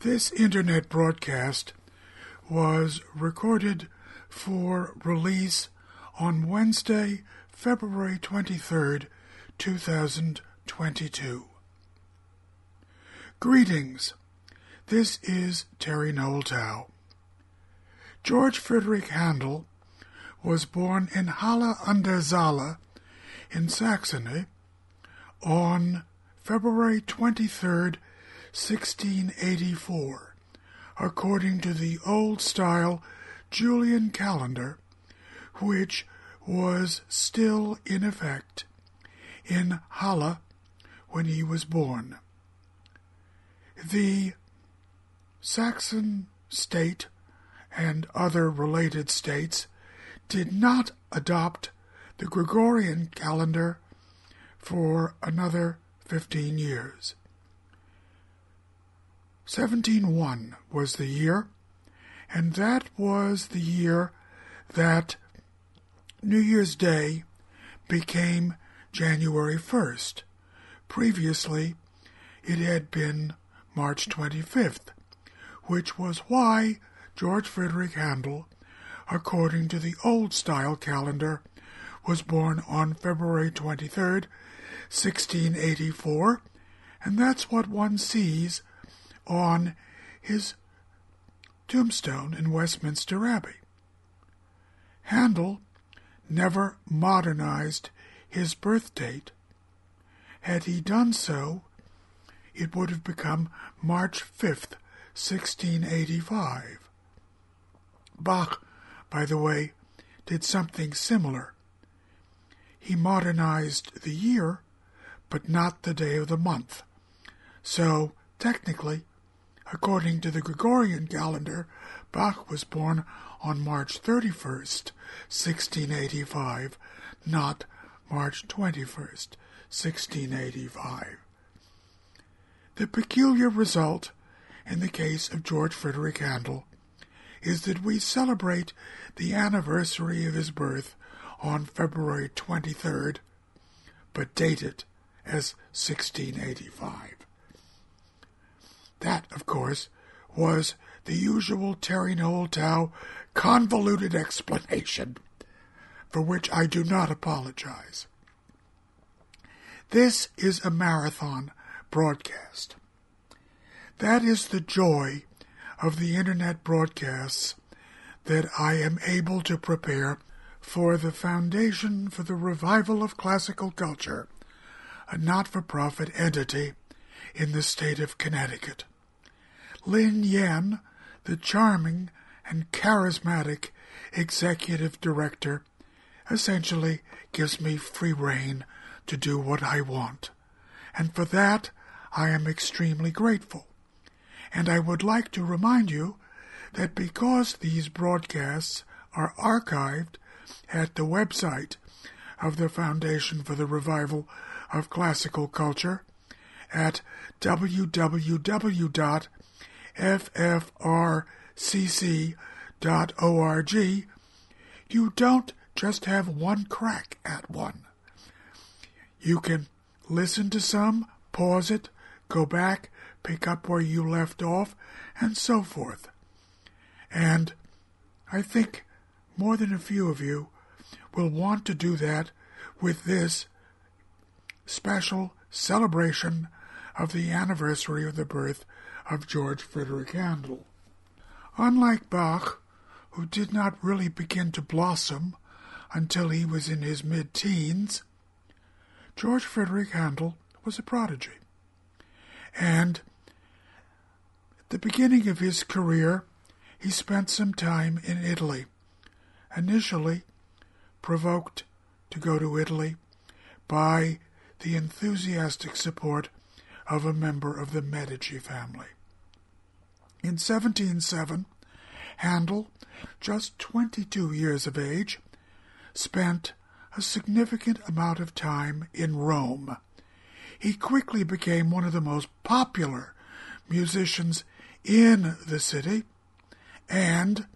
This internet broadcast was recorded for release on Wednesday, February 23rd, 2022. Greetings. This is Terry Noel George Friedrich Handel was born in Halle an der Saale in Saxony on February 23rd, 1684, according to the old style Julian calendar, which was still in effect in Halle when he was born. The Saxon state and other related states did not adopt the Gregorian calendar for another 15 years. 1701 was the year, and that was the year that New Year's Day became January 1st. Previously, it had been March 25th, which was why George Frederick Handel, according to the old style calendar, was born on February 23rd, 1684, and that's what one sees on his tombstone in Westminster Abbey. Handel never modernized his birth date. Had he done so, it would have become March 5th, 1685. Bach, by the way, did something similar. He modernized the year, but not the day of the month. So, technically, According to the Gregorian calendar, Bach was born on March 31st, 1685, not March 21st, 1685. The peculiar result in the case of George Frederick Handel is that we celebrate the anniversary of his birth on February 23rd, but date it as 1685. That, of course, was the usual Terry Noel Towe convoluted explanation, for which I do not apologize. This is a marathon broadcast. That is the joy of the internet broadcasts that I am able to prepare for the Foundation for the Revival of Classical Culture, a not for profit entity in the state of Connecticut. Lin Yan, the charming and charismatic executive director, essentially gives me free rein to do what I want. And for that, I am extremely grateful. And I would like to remind you that because these broadcasts are archived at the website of the Foundation for the Revival of Classical Culture at www ffrcc.org, you don't just have one crack at one. You can listen to some, pause it, go back, pick up where you left off, and so forth. And I think more than a few of you will want to do that with this special celebration of the anniversary of the birth of George Frederick Handel. Unlike Bach, who did not really begin to blossom until he was in his mid teens, George Frederick Handel was a prodigy. And at the beginning of his career, he spent some time in Italy, initially provoked to go to Italy by the enthusiastic support of a member of the Medici family. In 1707, Handel, just 22 years of age, spent a significant amount of time in Rome. He quickly became one of the most popular musicians in the city and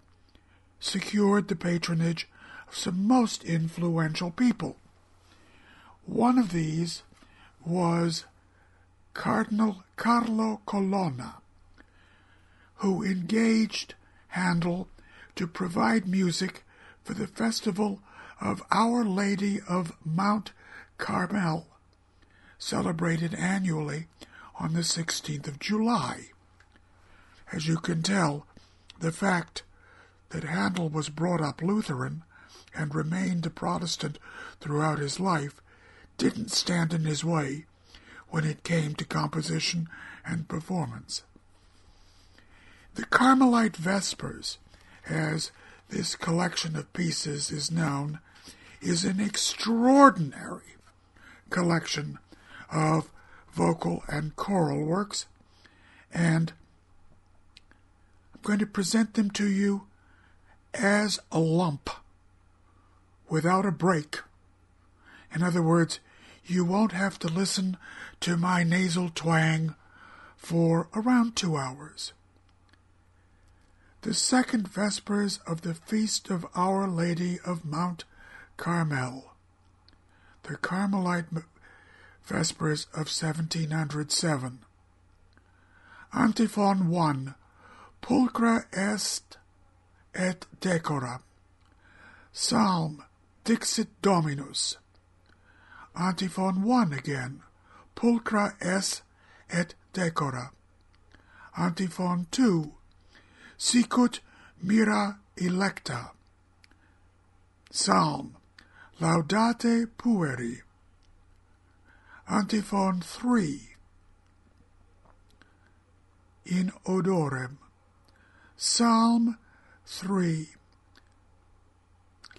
secured the patronage of some most influential people. One of these was Cardinal Carlo Colonna, who engaged Handel to provide music for the festival of Our Lady of Mount Carmel, celebrated annually on the 16th of July. As you can tell, the fact that Handel was brought up Lutheran and remained a Protestant throughout his life didn't stand in his way when it came to composition and performance. The Carmelite Vespers, as this collection of pieces is known, is an extraordinary collection of vocal and choral works, and I'm going to present them to you as a lump, without a break. In other words, you won't have to listen to my nasal twang for around two hours. The second Vespers of the Feast of Our Lady of Mount Carmel. The Carmelite Vespers of 1707. Antiphon 1. Pulchra est et decora. Psalm Dixit Dominus. Antiphon 1 again. Pulchra est et decora. Antiphon 2. Sicut myrrha electa. Psalm Laudate pueri. Antiphon 3. In odorem. Psalm 3.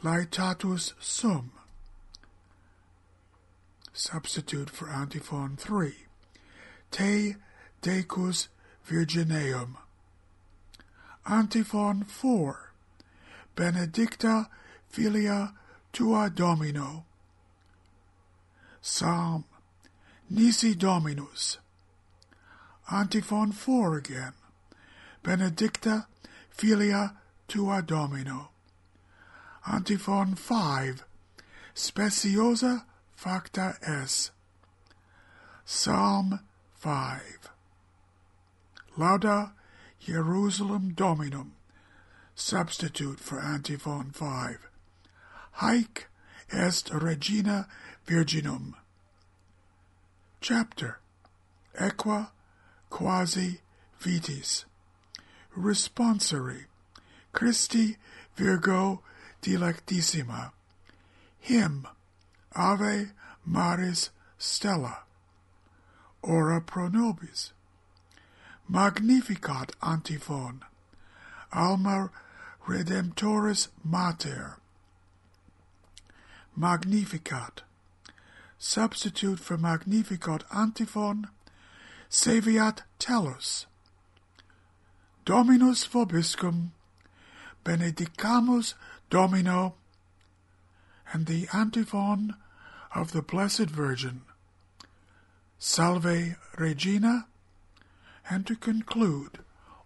Laetatus sum. Substitute for antiphon 3. Te decus virgineum. Antiphon 4. Benedicta filia tua Domino. Psalm Nisi Dominus. Antiphon 4 again. Benedicta filia tua Domino. Antiphon 5. Speciosa facta es. Psalm 5. Lauda Jerusalem Dominum. Substitute for Antiphon 5. Haec est Regina Virginum. Chapter Ego quasi vitis. Responsory. Christi Virgo dilectissima. Hymn Ave Maris Stella. Ora pro nobis. Magnificat antiphon. Alma Redemptoris Mater. Magnificat. Substitute for Magnificat antiphon, Saeviat Tellus. Dominus vobiscum, benedicamus Domino, and the antiphon of the Blessed Virgin, Salve Regina, and to conclude,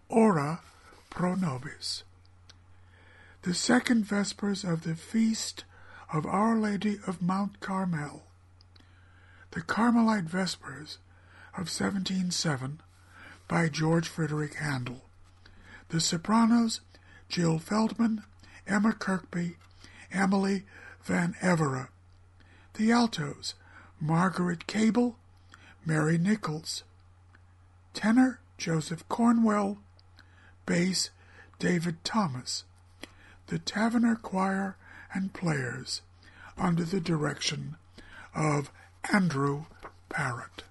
Ora pro nobis. The second Vespers of the Feast of Our Lady of Mount Carmel, the Carmelite Vespers of 1707 by George Frederick Handel. The sopranos, Jill Feldman, Emma Kirkby, Emily Van Evera. The altos, Margaret Cable, Mary Nichols. Tenor, Joseph Cornwell. Bass, David Thomas. The Taverner Choir and players under the direction of Andrew Parrott.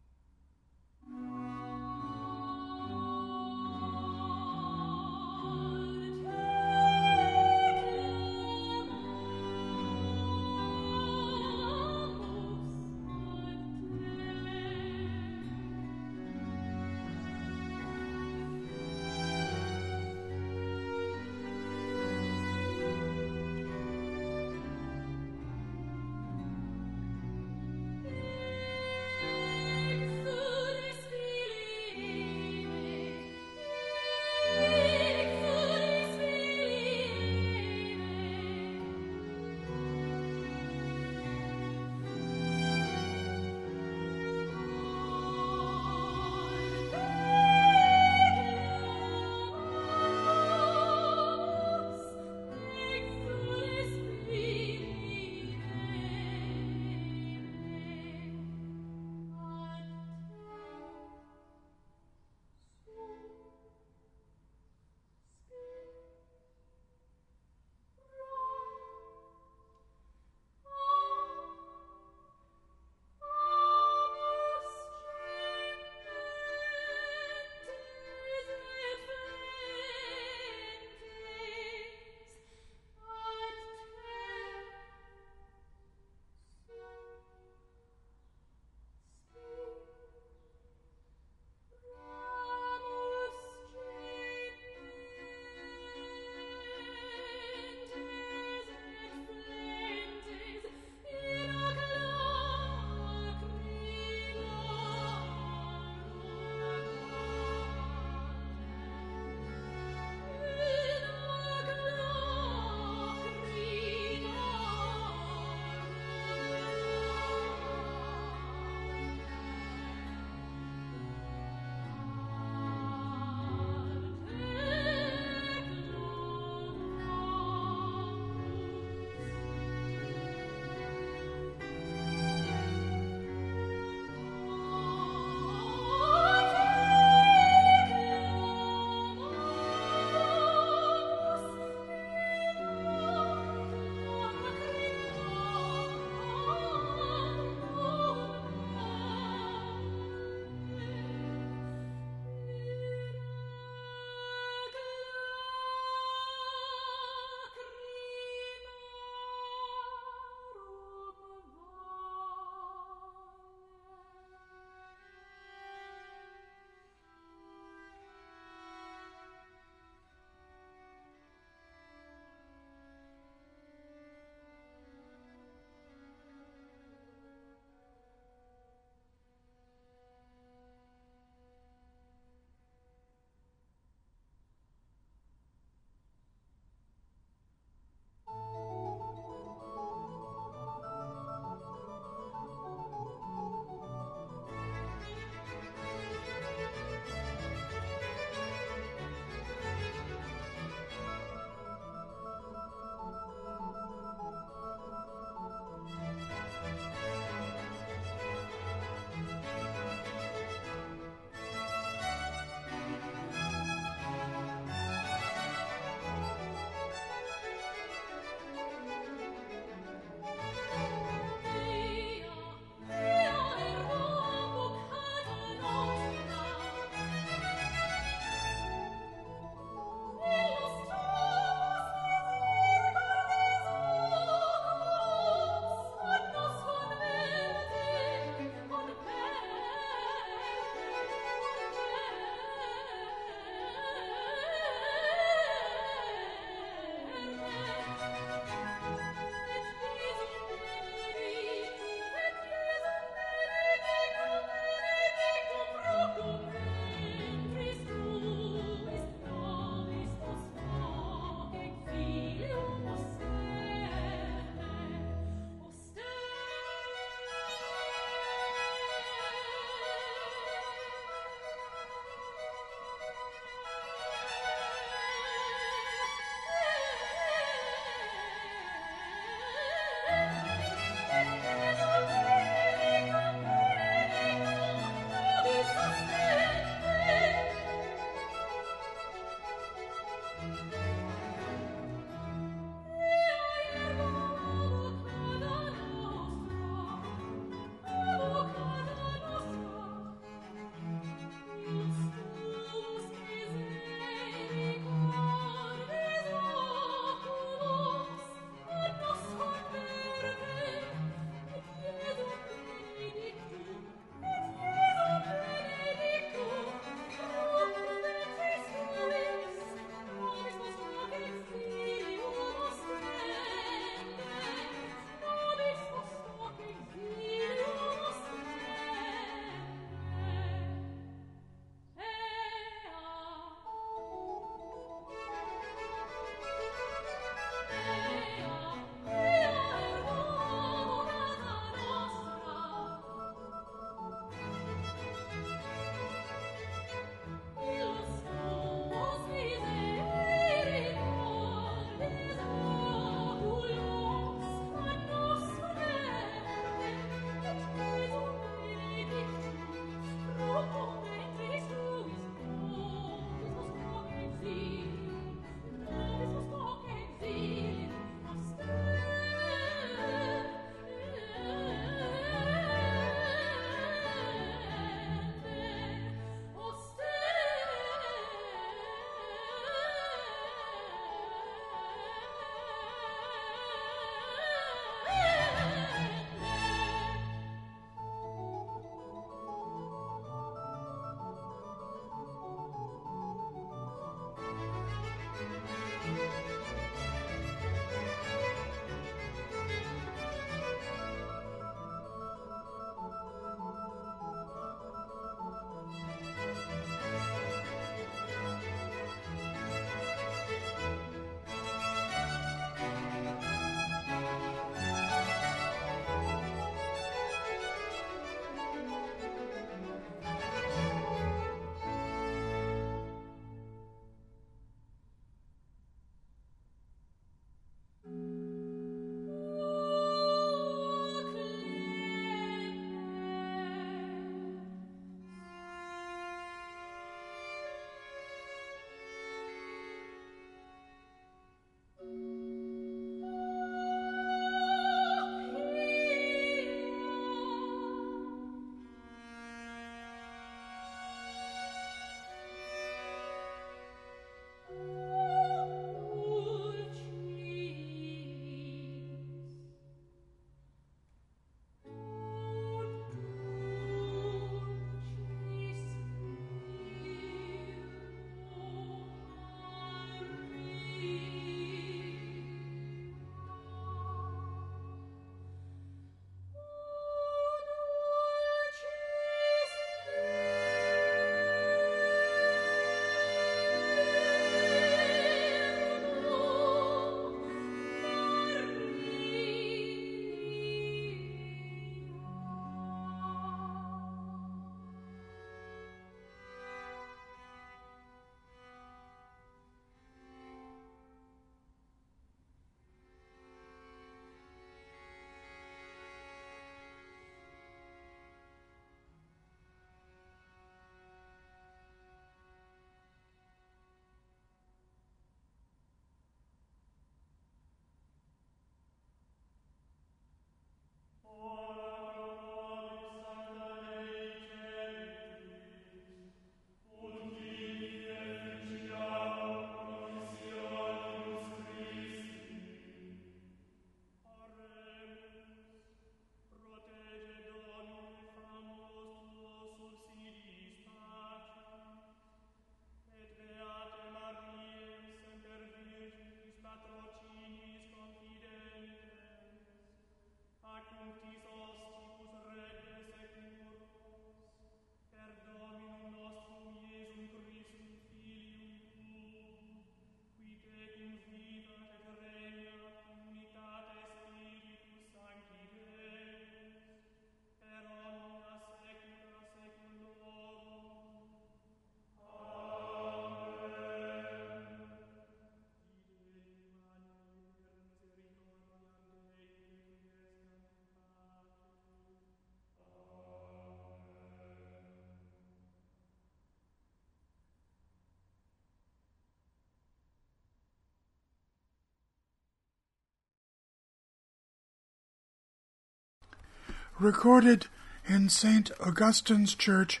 recorded in St. Augustine's Church,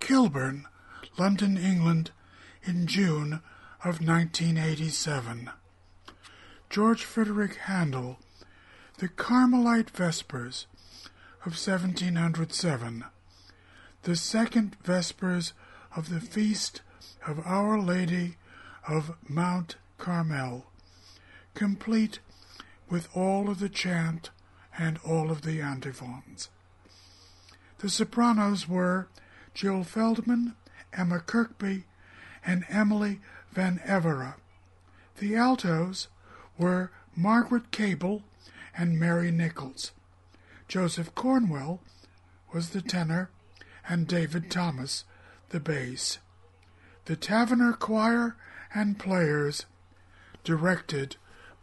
Kilburn, London, England, in June of 1987. George Frederick Handel, The Carmelite Vespers of 1707, the second Vespers of the Feast of Our Lady of Mount Carmel, complete with all of the chant and all of the antiphons. The sopranos were Jill Feldman, Emma Kirkby, and Emily Van Evera. The altos were Margaret Cable and Mary Nichols. Joseph Cornwell was the tenor, and David Thomas the bass. The Taverner Choir and Players, directed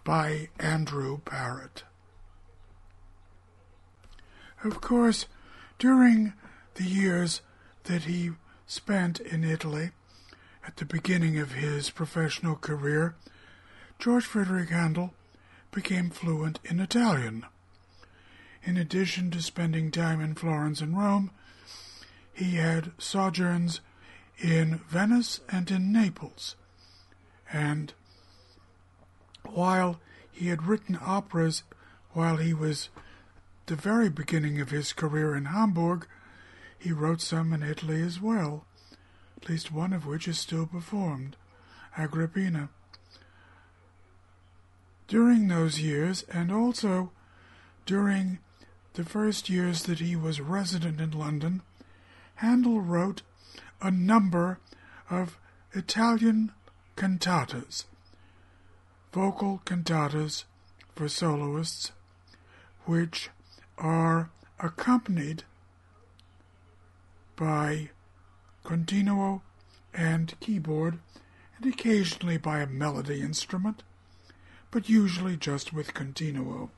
by Andrew Parrott. Of course, during the years that he spent in Italy, at the beginning of his professional career, George Frederick Handel became fluent in Italian. In addition to spending time in Florence and Rome, he had sojourns in Venice and in Naples. And while he had written operas while he was the very beginning of his career in Hamburg, he wrote some in Italy as well, at least one of which is still performed, Agrippina. During those years, and also during the first years that he was resident in London, Handel wrote a number of Italian cantatas, vocal cantatas for soloists, which are accompanied by continuo and keyboard, and occasionally by a melody instrument, but usually just with continuo.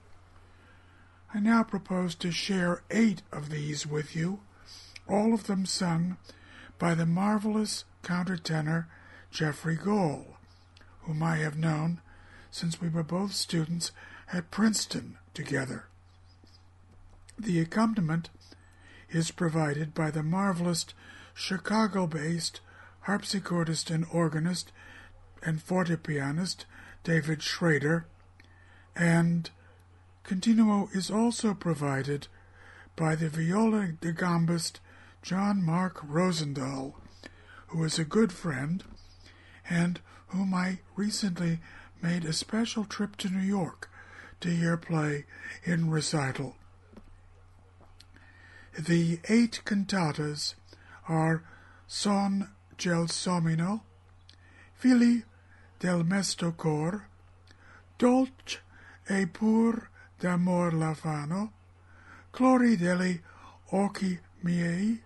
I now propose to share eight of these with you, all of them sung by the marvelous countertenor Jeffrey Gall, whom I have known since we were both students at Princeton together. The accompaniment is provided by the marvelous Chicago based harpsichordist and organist and fortepianist David Schrader, and continuo is also provided by the viola da gambist John Mark Rosendahl, who is a good friend and whom I recently made a special trip to New York to hear play in recital. The eight cantatas are Son Gelsomino, Figli del Mesto Cor, Dolce e pur d'amor l'affanno, Clori degli occhi miei,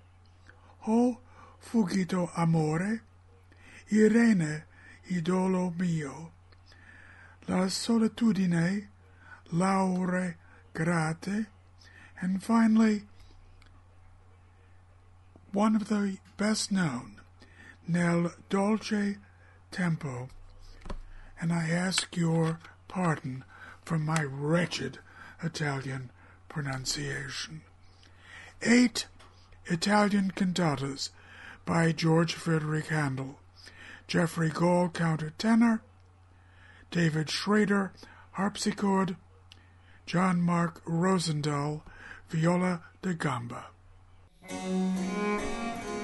O fuggito amore, Irene, idolo mio, La solitudine, l'aure grate, and finally one of the best known, Nel Dolce Tempo, and I ask your pardon for my wretched Italian pronunciation. Eight Italian cantatas by George Frederick Handel, Jeffrey Gall countertenor, David Schrader harpsichord, John Mark Rosendahl viola da gamba. Thank you.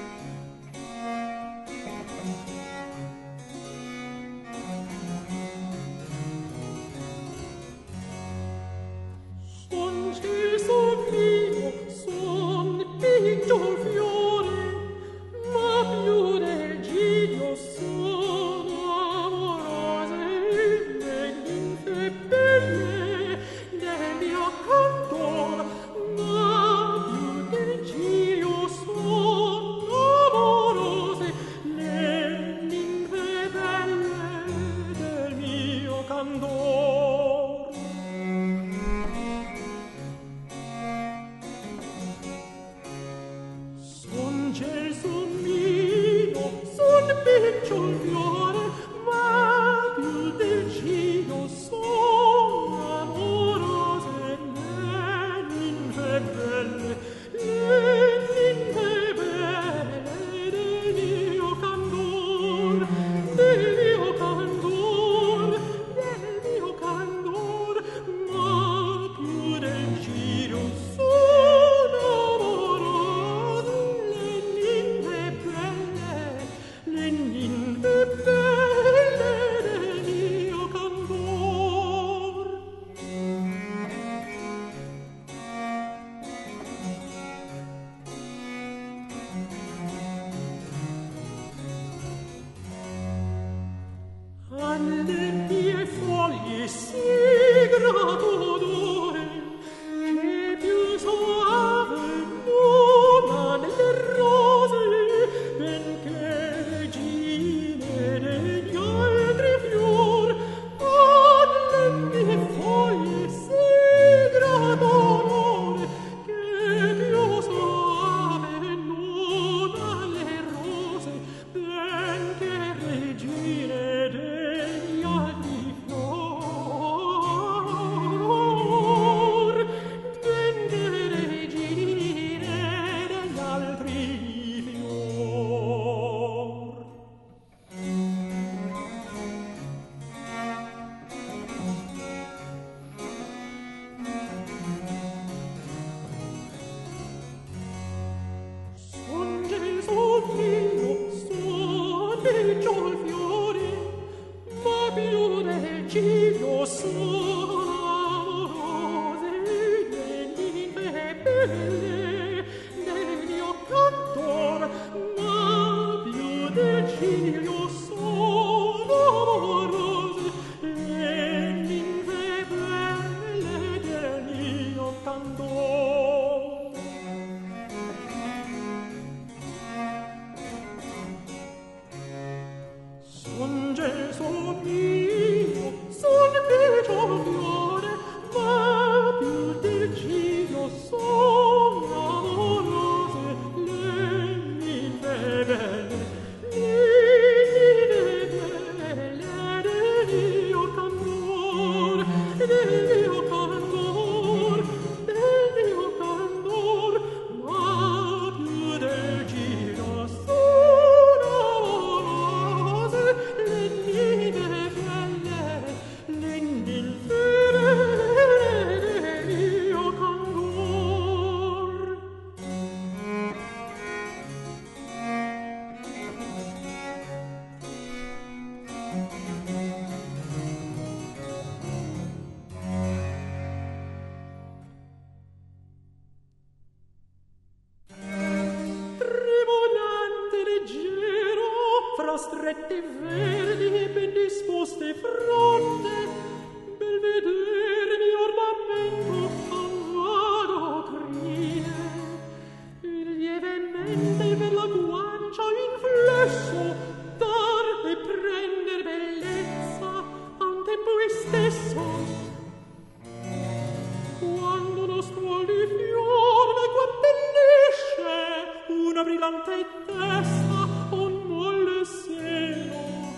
brillante testa un molle seno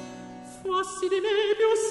fassi di me più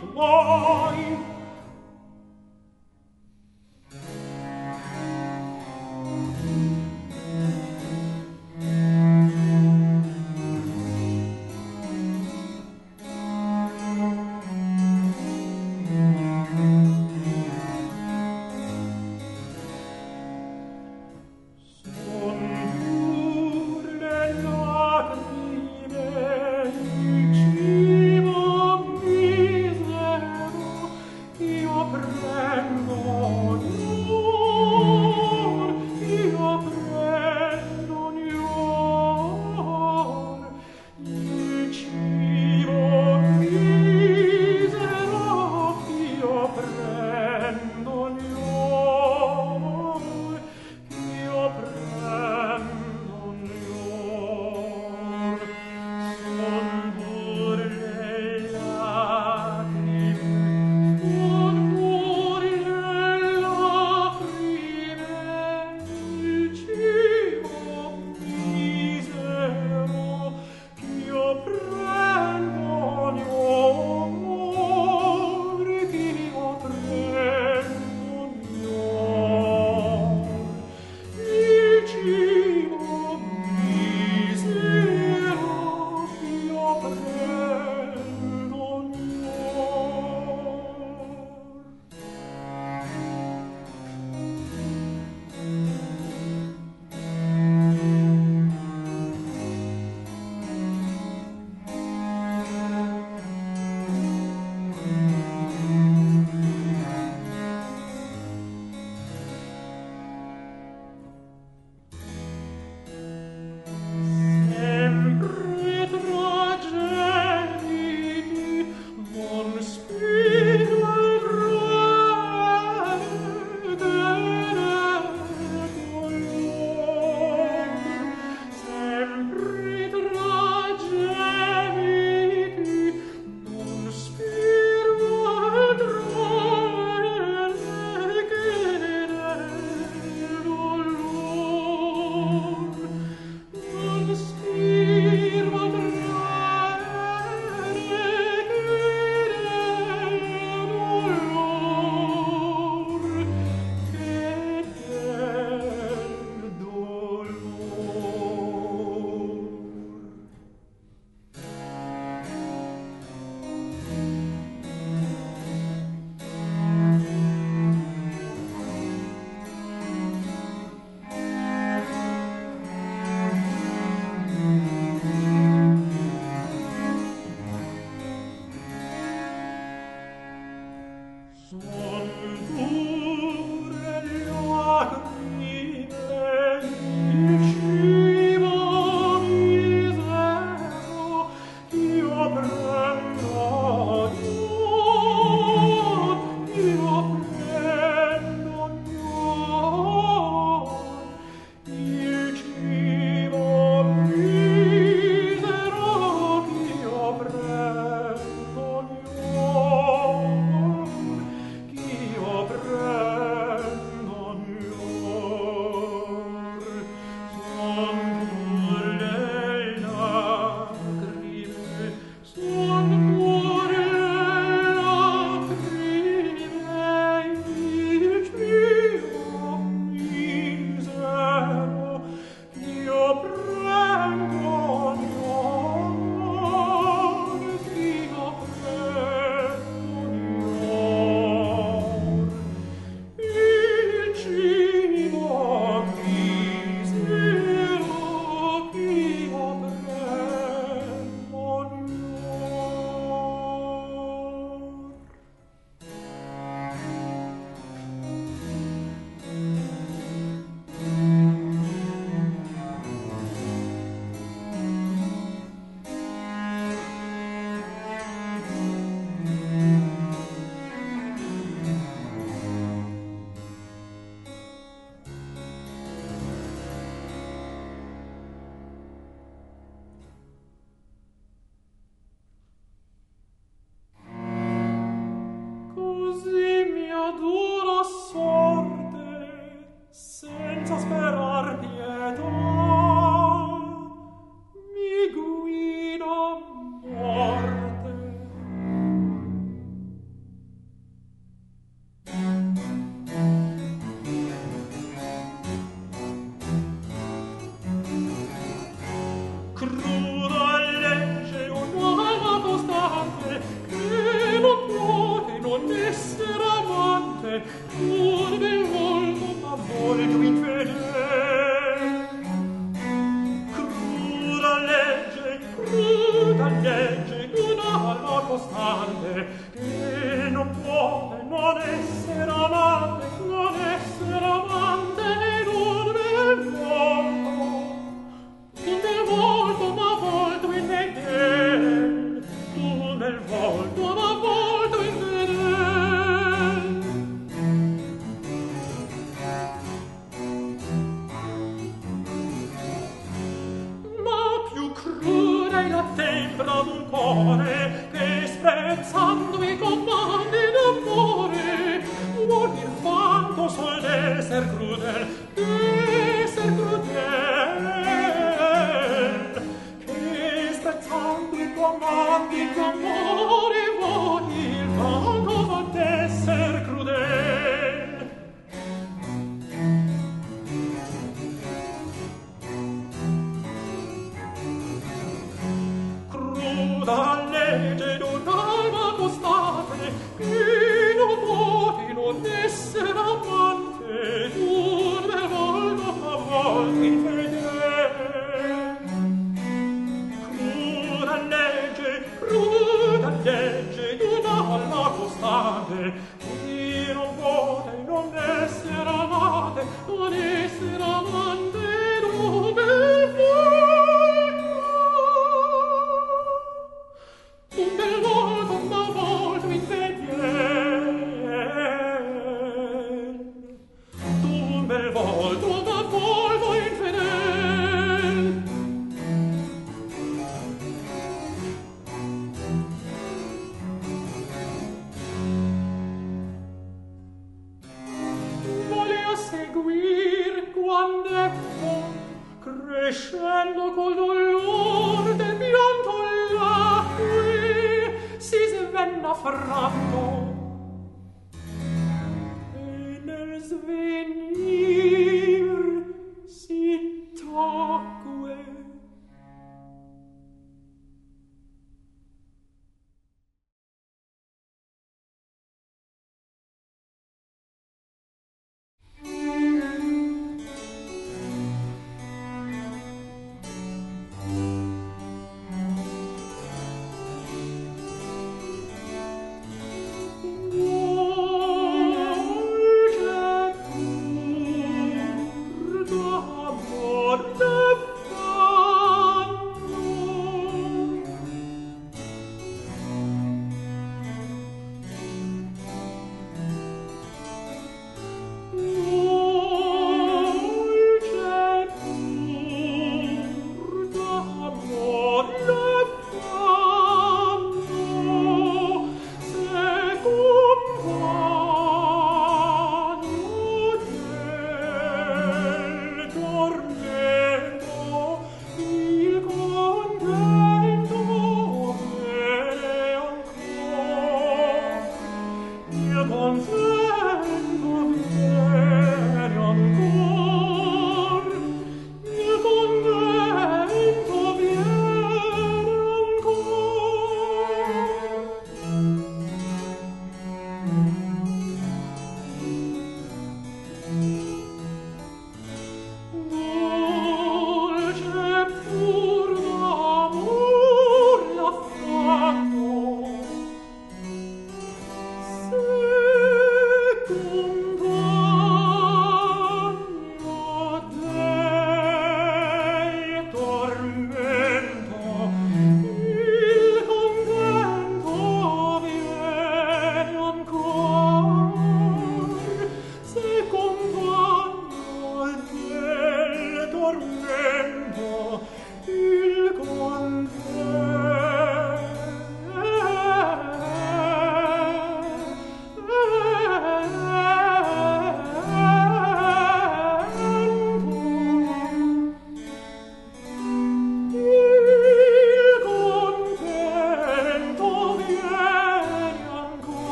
tuoi.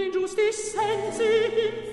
E i giusti sensi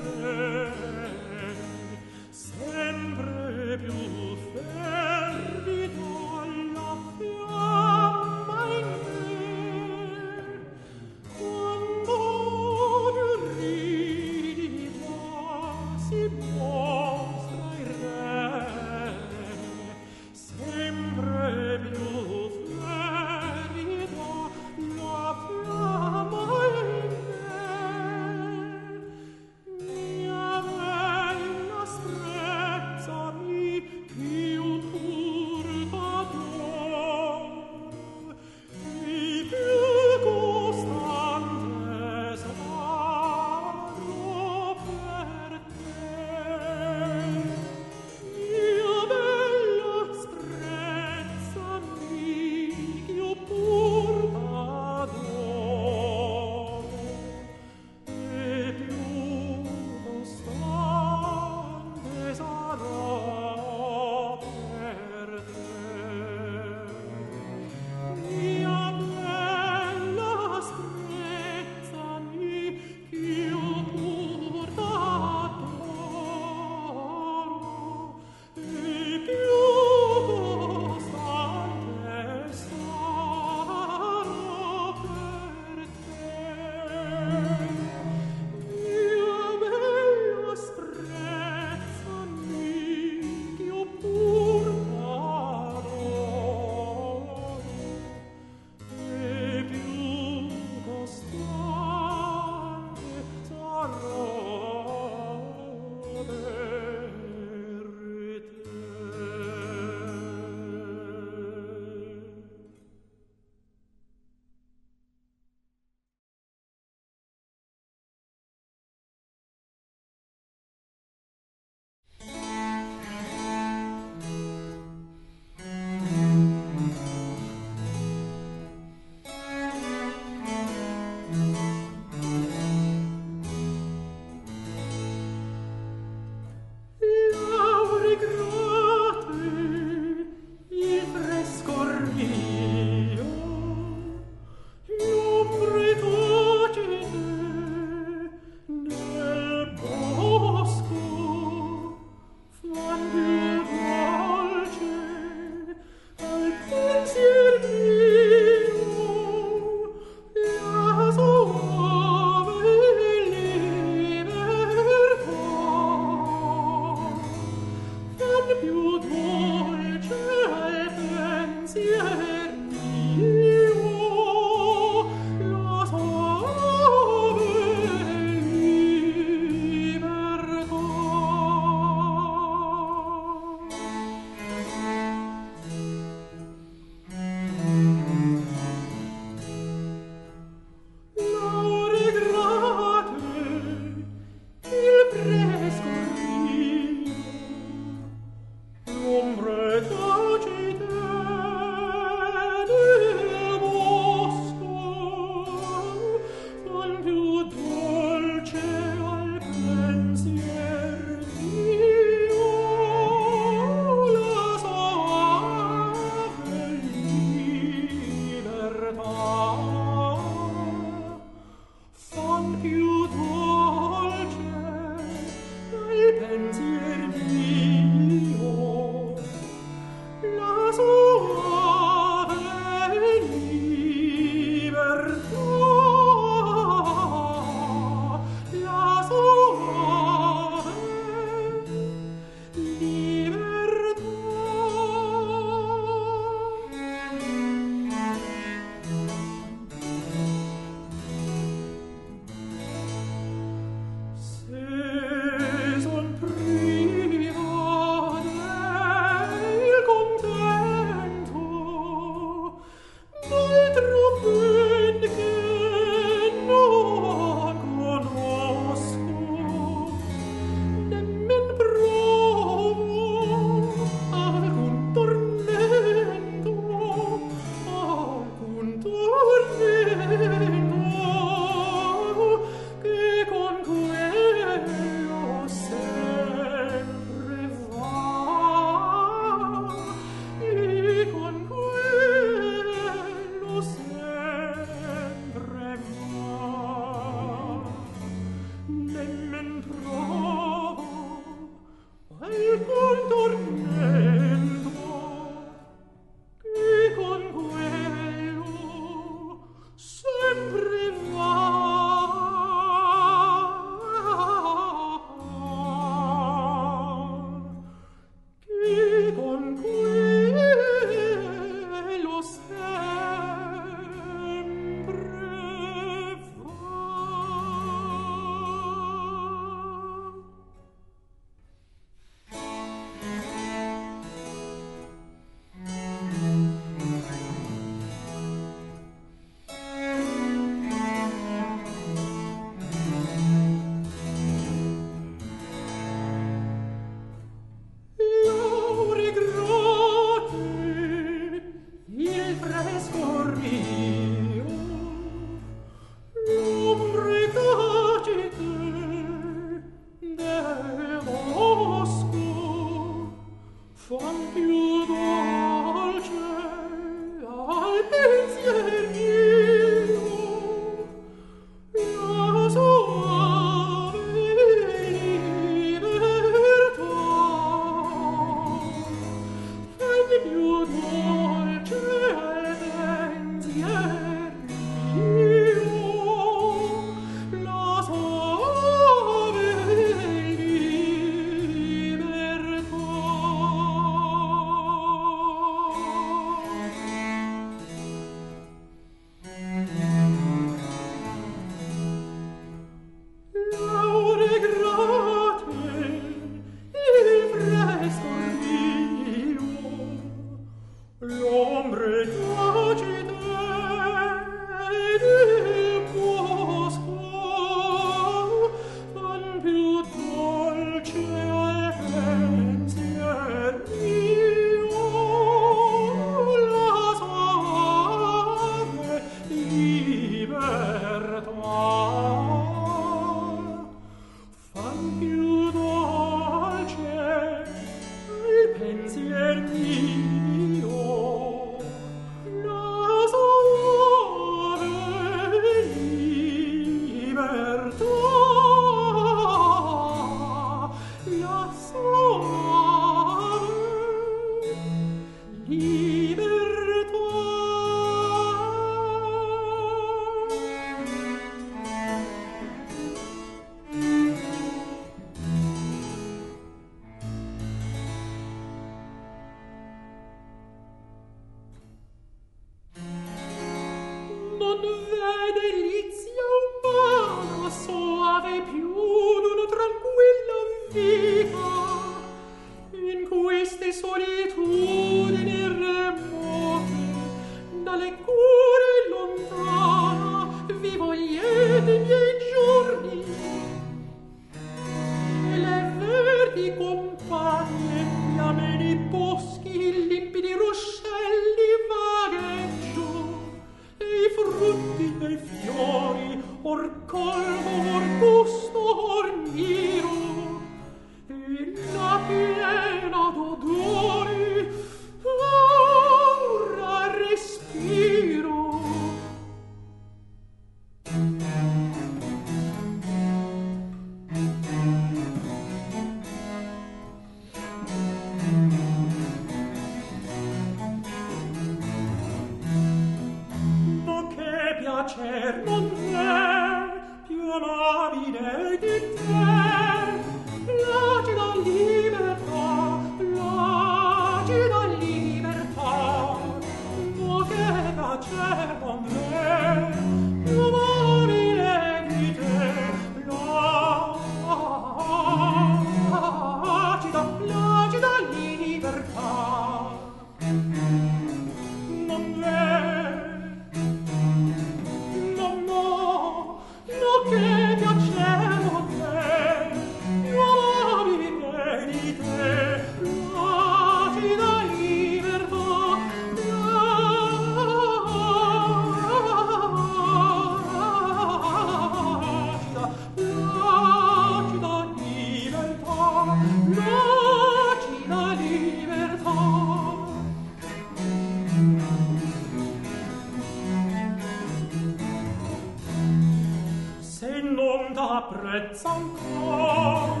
carezza ancor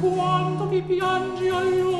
quando ti piangi all'ora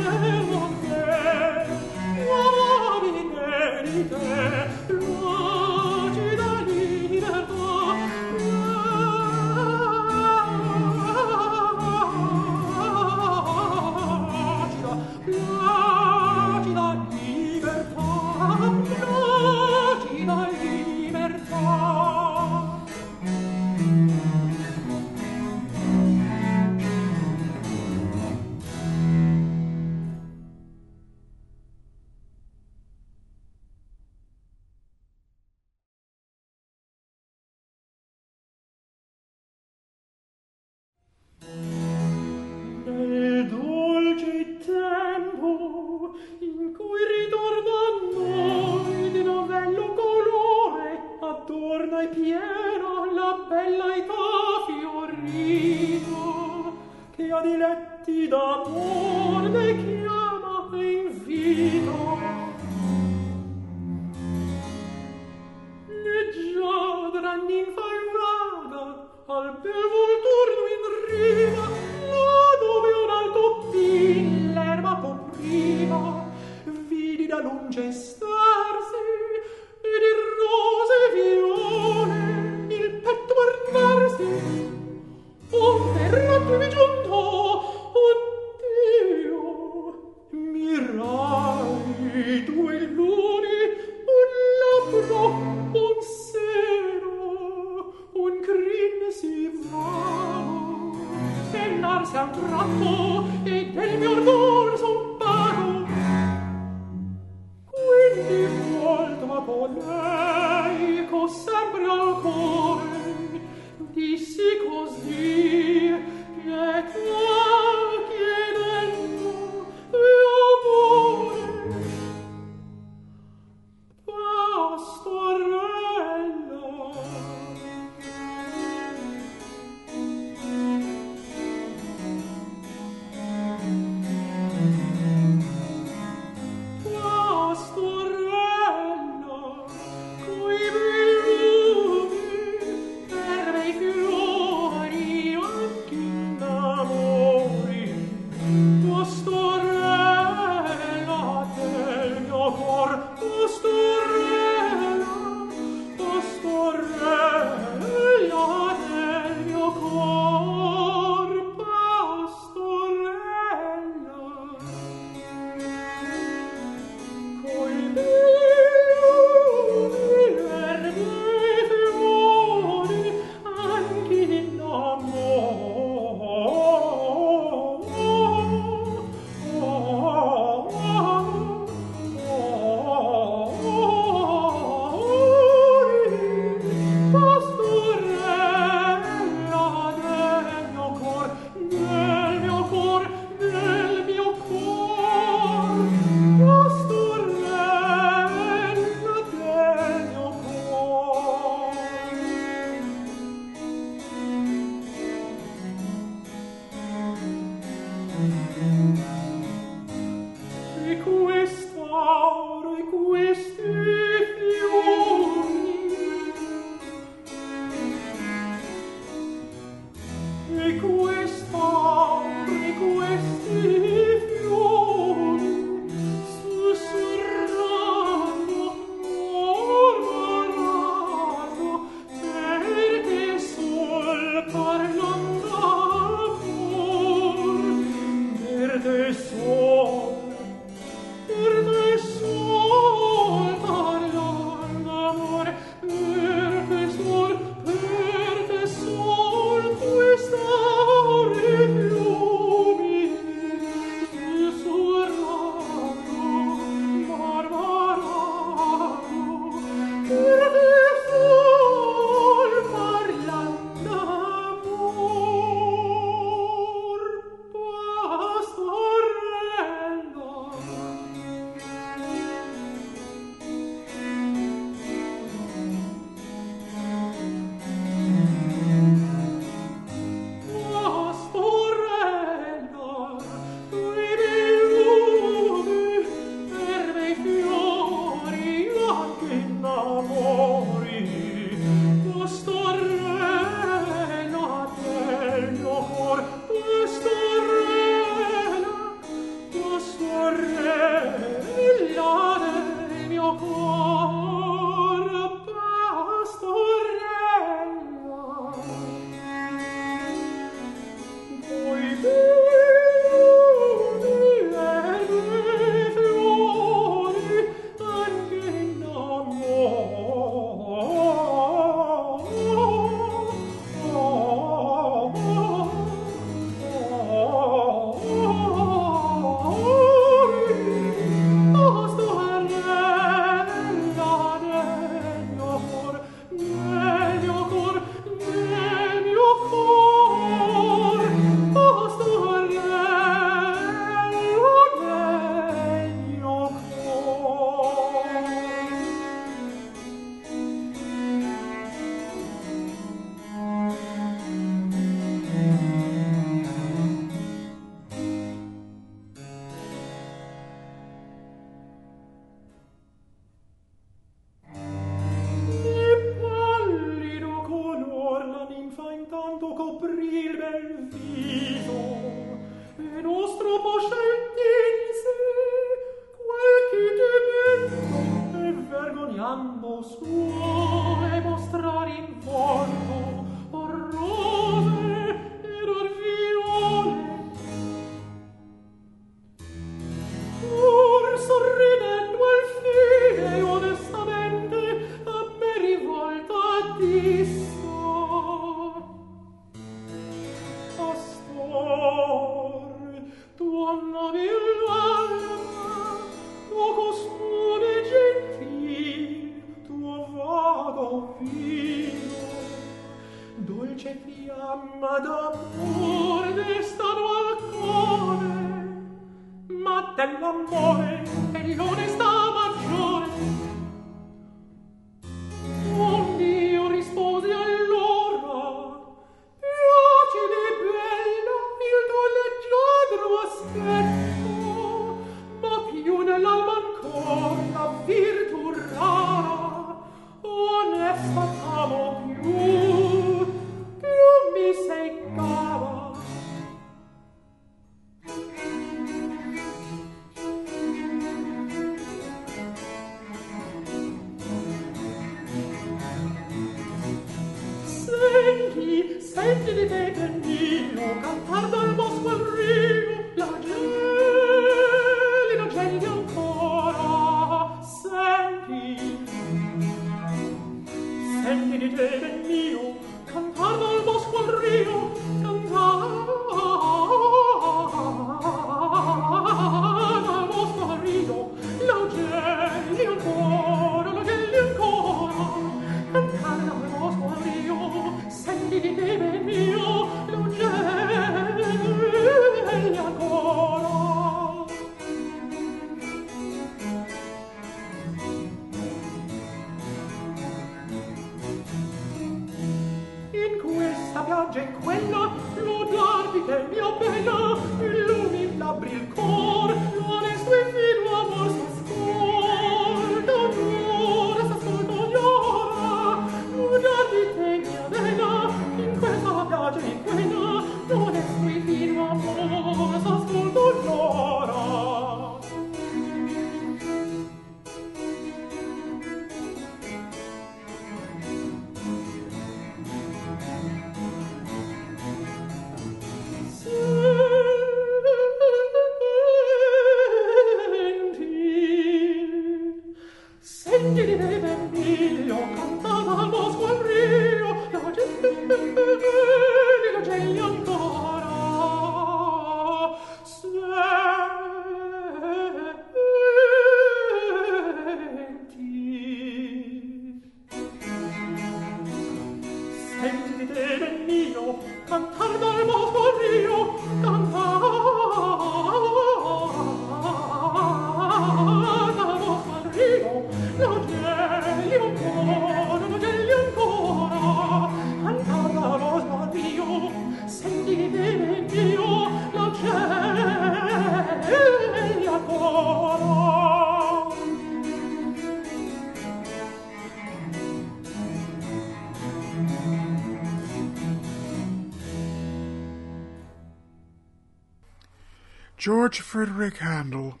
George Frideric Handel,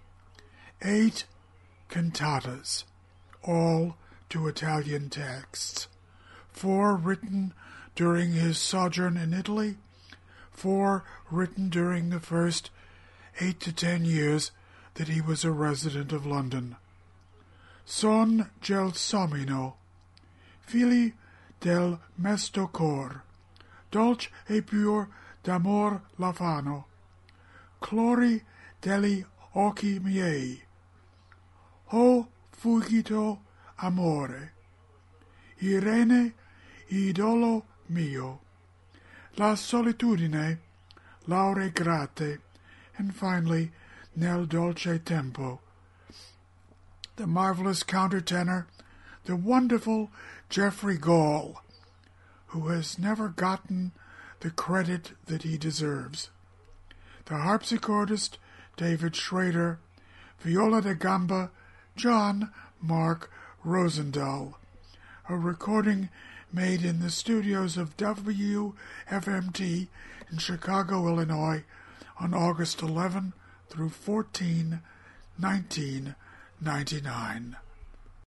eight cantatas, all to Italian texts, four written during his sojourn in Italy, four written during the first eight to ten years that he was a resident of London. Son gelsomino, Figli del mesto cor, dolce e pur d'amor l'affanno, clori degli occhi miei. O fuggito amore, Irene, idolo mio, la solitudine, l'aure grate, and finally, nel dolce tempo. The marvelous countertenor, the wonderful Jeffrey Gall, who has never gotten the credit that he deserves the harpsichordist David Schrader, viola da gamba John Mark Rosendahl, a recording made in the studios of WFMT in Chicago, Illinois on August 11 through 14, 1999.